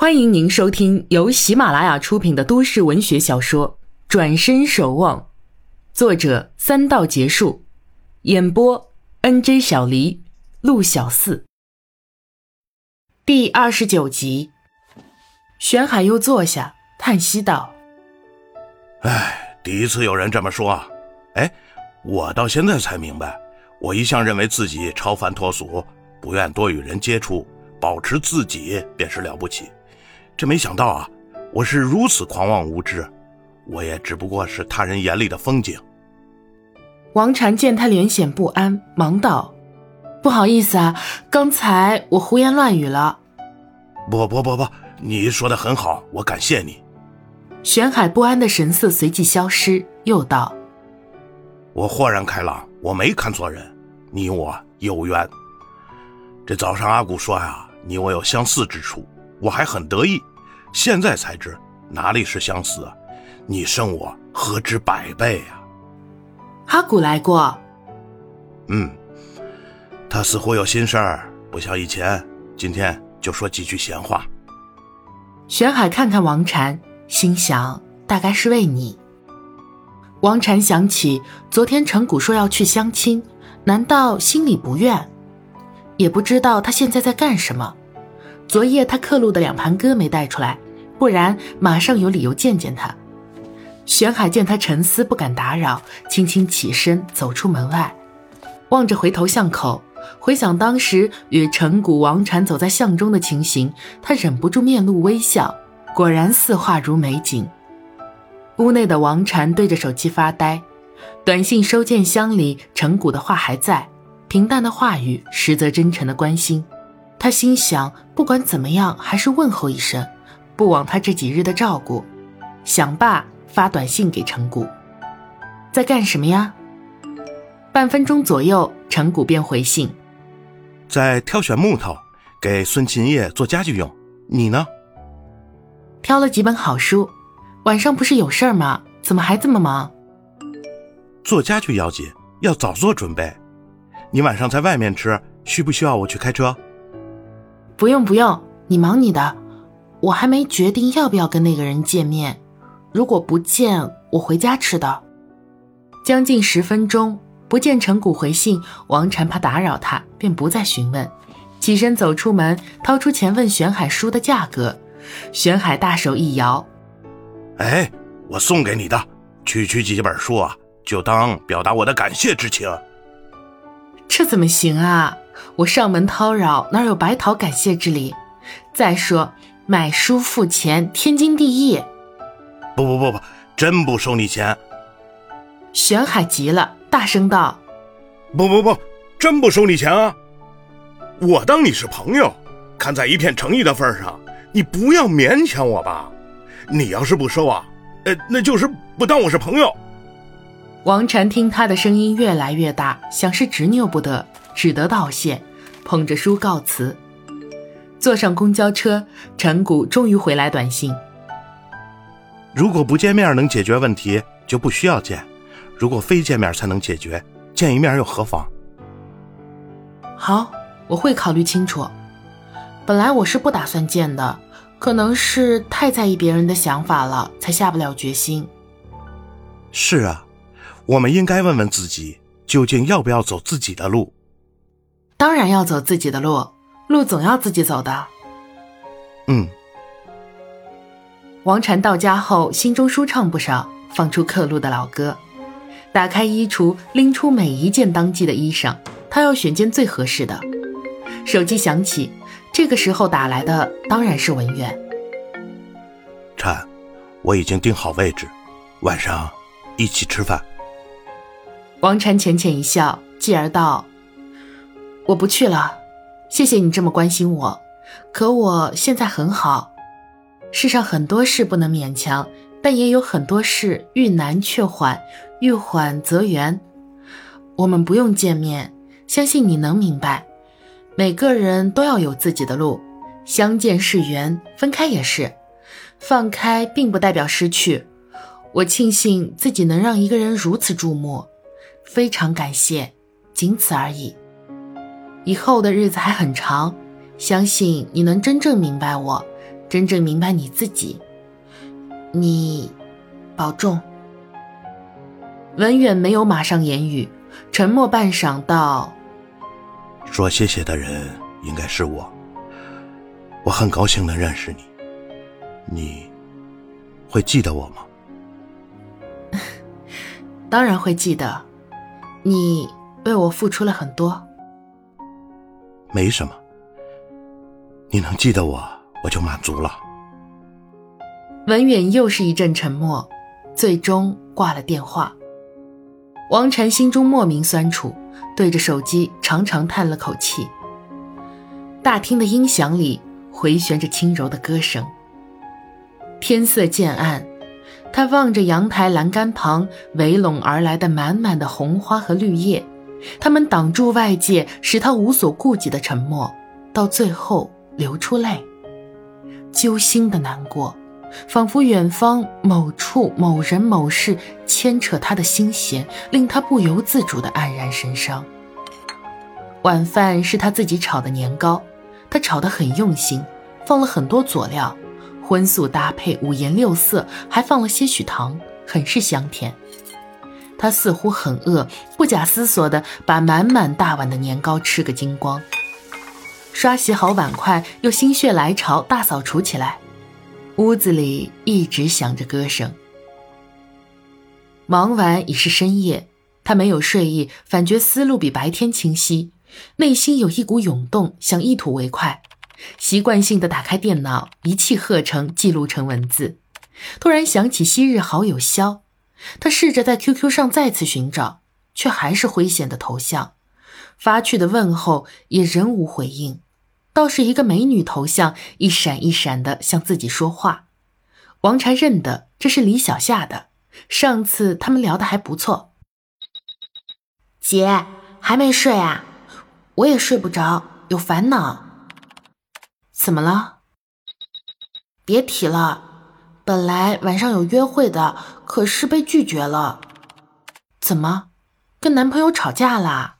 欢迎您收听由喜马拉雅出品的都市文学小说《转身守望》，作者三道结束，演播 N J 小黎、陆小四。第二十九集，玄海又坐下，叹息道：“哎，第一次有人这么说。哎，我到现在才明白，我一向认为自己超凡脱俗，不愿多与人接触，保持自己便是了不起。”这没想到啊，我是如此狂妄无知，我也只不过是他人眼里的风景。王禅见他脸显不安，忙道：“不好意思啊，刚才我胡言乱语了。”“不不不不，你说的很好，我感谢你。”玄海不安的神色随即消失，又道：“我豁然开朗，我没看错人，你我有缘。这早上阿古说呀，你我有相似之处。”我还很得意，现在才知哪里是相思啊！你胜我何止百倍啊！阿古来过，嗯，他似乎有心事儿，不像以前，今天就说几句闲话。玄海看看王禅，心想大概是为你。王禅想起昨天陈谷说要去相亲，难道心里不愿？也不知道他现在在干什么。昨夜他刻录的两盘歌没带出来，不然马上有理由见见他。玄海见他沉思，不敢打扰，轻轻起身走出门外，望着回头巷口，回想当时与陈谷、王禅走在巷中的情形，他忍不住面露微笑。果然似画如美景。屋内的王禅对着手机发呆，短信收件箱里陈谷的话还在，平淡的话语，实则真诚的关心。他心想，不管怎么样，还是问候一声，不枉他这几日的照顾。想罢，发短信给陈谷：“在干什么呀？”半分钟左右，陈谷便回信：“在挑选木头，给孙琴叶做家具用。你呢？”挑了几本好书。晚上不是有事儿吗？怎么还这么忙？做家具要紧，要早做准备。你晚上在外面吃，需不需要我去开车？不用不用，你忙你的，我还没决定要不要跟那个人见面。如果不见，我回家吃的。将近十分钟不见陈谷回信，王禅怕打扰他，便不再询问，起身走出门，掏出钱问玄海书的价格。玄海大手一摇：“哎，我送给你的，区区几本书啊，就当表达我的感谢之情。”这怎么行啊？我上门叨扰，哪有白讨感谢之礼？再说买书付钱，天经地义。不不不不，真不收你钱。玄海急了，大声道：“不不不，真不收你钱啊！我当你是朋友，看在一片诚意的份上，你不要勉强我吧。你要是不收啊，呃，那就是不当我是朋友。”王禅听他的声音越来越大，想是执拗不得。只得道谢，捧着书告辞。坐上公交车，陈谷终于回来短信：如果不见面能解决问题，就不需要见；如果非见面才能解决，见一面又何妨？好，我会考虑清楚。本来我是不打算见的，可能是太在意别人的想法了，才下不了决心。是啊，我们应该问问自己，究竟要不要走自己的路。当然要走自己的路，路总要自己走的。嗯。王禅到家后，心中舒畅不少，放出刻录的老歌，打开衣橱，拎出每一件当季的衣裳，他要选件最合适的。手机响起，这个时候打来的当然是文远。禅，我已经订好位置，晚上一起吃饭。王禅浅浅一笑，继而道。我不去了，谢谢你这么关心我，可我现在很好。世上很多事不能勉强，但也有很多事遇难却缓，遇缓则圆。我们不用见面，相信你能明白。每个人都要有自己的路，相见是缘，分开也是。放开并不代表失去。我庆幸自己能让一个人如此注目，非常感谢，仅此而已。以后的日子还很长，相信你能真正明白我，真正明白你自己。你，保重。文远没有马上言语，沉默半晌，道：“说谢谢的人应该是我。我很高兴能认识你。你，会记得我吗？” 当然会记得，你为我付出了很多。没什么，你能记得我，我就满足了。文远又是一阵沉默，最终挂了电话。王禅心中莫名酸楚，对着手机长长叹了口气。大厅的音响里回旋着轻柔的歌声。天色渐暗，他望着阳台栏杆旁围拢而来的满满的红花和绿叶，他们挡住外界，使他无所顾忌的沉默，到最后流出泪，揪心的难过。仿佛远方某处某人某事牵扯他的心弦，令他不由自主的黯然神伤。晚饭是他自己炒的年糕，他炒得很用心，放了很多佐料，荤素搭配，五颜六色，还放了些许糖，很是香甜。他似乎很饿，不假思索地把满满大碗的年糕吃个精光。刷洗好碗筷，又心血来潮大扫除起来。屋子里一直响着歌声。忙完已是深夜，他没有睡意，反觉思路比白天清晰，内心有一股涌动，想一吐为快。习惯性的打开电脑，一气呵成记录成文字。突然想起昔日好友肖，他试着在 QQ 上再次寻找，却还是灰显的头像，发去的问候也仍无回应。倒是一个美女头像，一闪一闪的向自己说话。王禅认得，这是李小夏的。上次他们聊的还不错。姐还没睡啊？我也睡不着，有烦恼。怎么了？别提了，本来晚上有约会的，可是被拒绝了。怎么？跟男朋友吵架啦？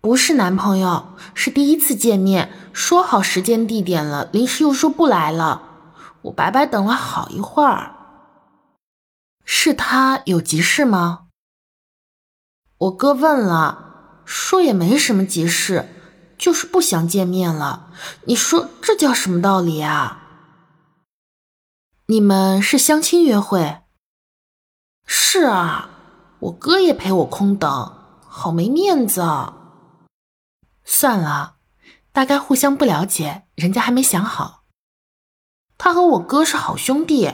不是男朋友，是第一次见面，说好时间地点了，临时又说不来了，我白白等了好一会儿。是他有急事吗？我哥问了，说也没什么急事，就是不想见面了。你说这叫什么道理啊？你们是相亲约会？是啊，我哥也陪我空等，好没面子啊。算了，大概互相不了解，人家还没想好。他和我哥是好兄弟，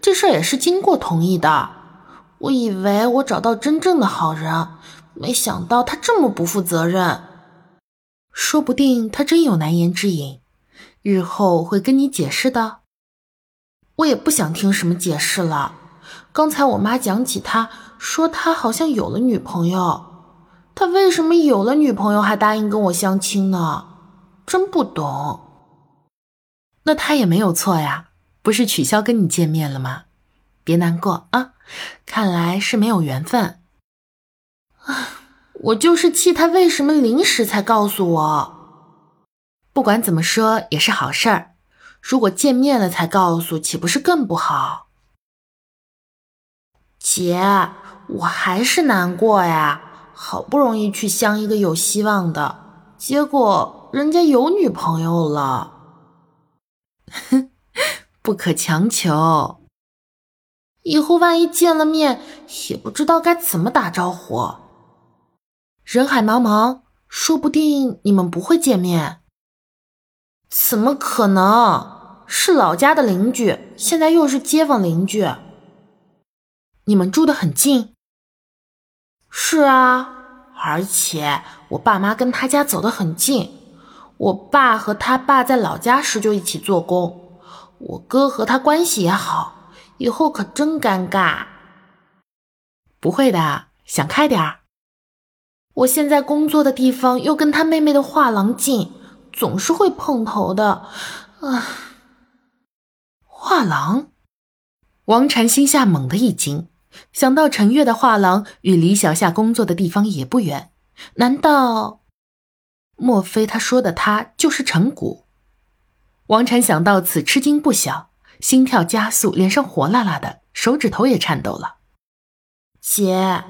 这事儿也是经过同意的。我以为我找到真正的好人，没想到他这么不负责任。说不定他真有难言之隐，日后会跟你解释的。我也不想听什么解释了。刚才我妈讲起他，说他好像有了女朋友。他为什么有了女朋友还答应跟我相亲呢？真不懂。那他也没有错呀，不是取消跟你见面了吗？别难过啊，看来是没有缘分。啊，我就是气他为什么临时才告诉我。不管怎么说也是好事儿，如果见面了才告诉，岂不是更不好？姐，我还是难过呀。好不容易去相一个有希望的，结果人家有女朋友了。哼，不可强求。以后万一见了面，也不知道该怎么打招呼。人海茫茫，说不定你们不会见面。怎么可能？是老家的邻居，现在又是街坊邻居。你们住得很近。是啊，而且我爸妈跟他家走得很近。我爸和他爸在老家时就一起做工，我哥和他关系也好，以后可真尴尬。不会的，想开点儿。我现在工作的地方又跟他妹妹的画廊近，总是会碰头的。啊，画廊！王禅心下猛地一惊。想到陈月的画廊与李小夏工作的地方也不远，难道？莫非他说的他就是陈谷？王禅想到此，吃惊不小，心跳加速，脸上火辣辣的，手指头也颤抖了。姐，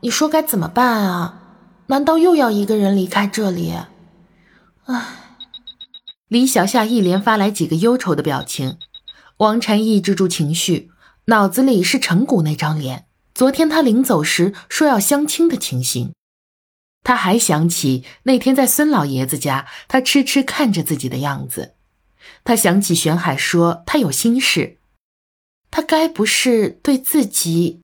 你说该怎么办啊？难道又要一个人离开这里？唉，李小夏一连发来几个忧愁的表情。王禅抑制住情绪，脑子里是陈谷那张脸。昨天他临走时说要相亲的情形，他还想起那天在孙老爷子家，他痴痴看着自己的样子。他想起玄海说他有心事，他该不是对自己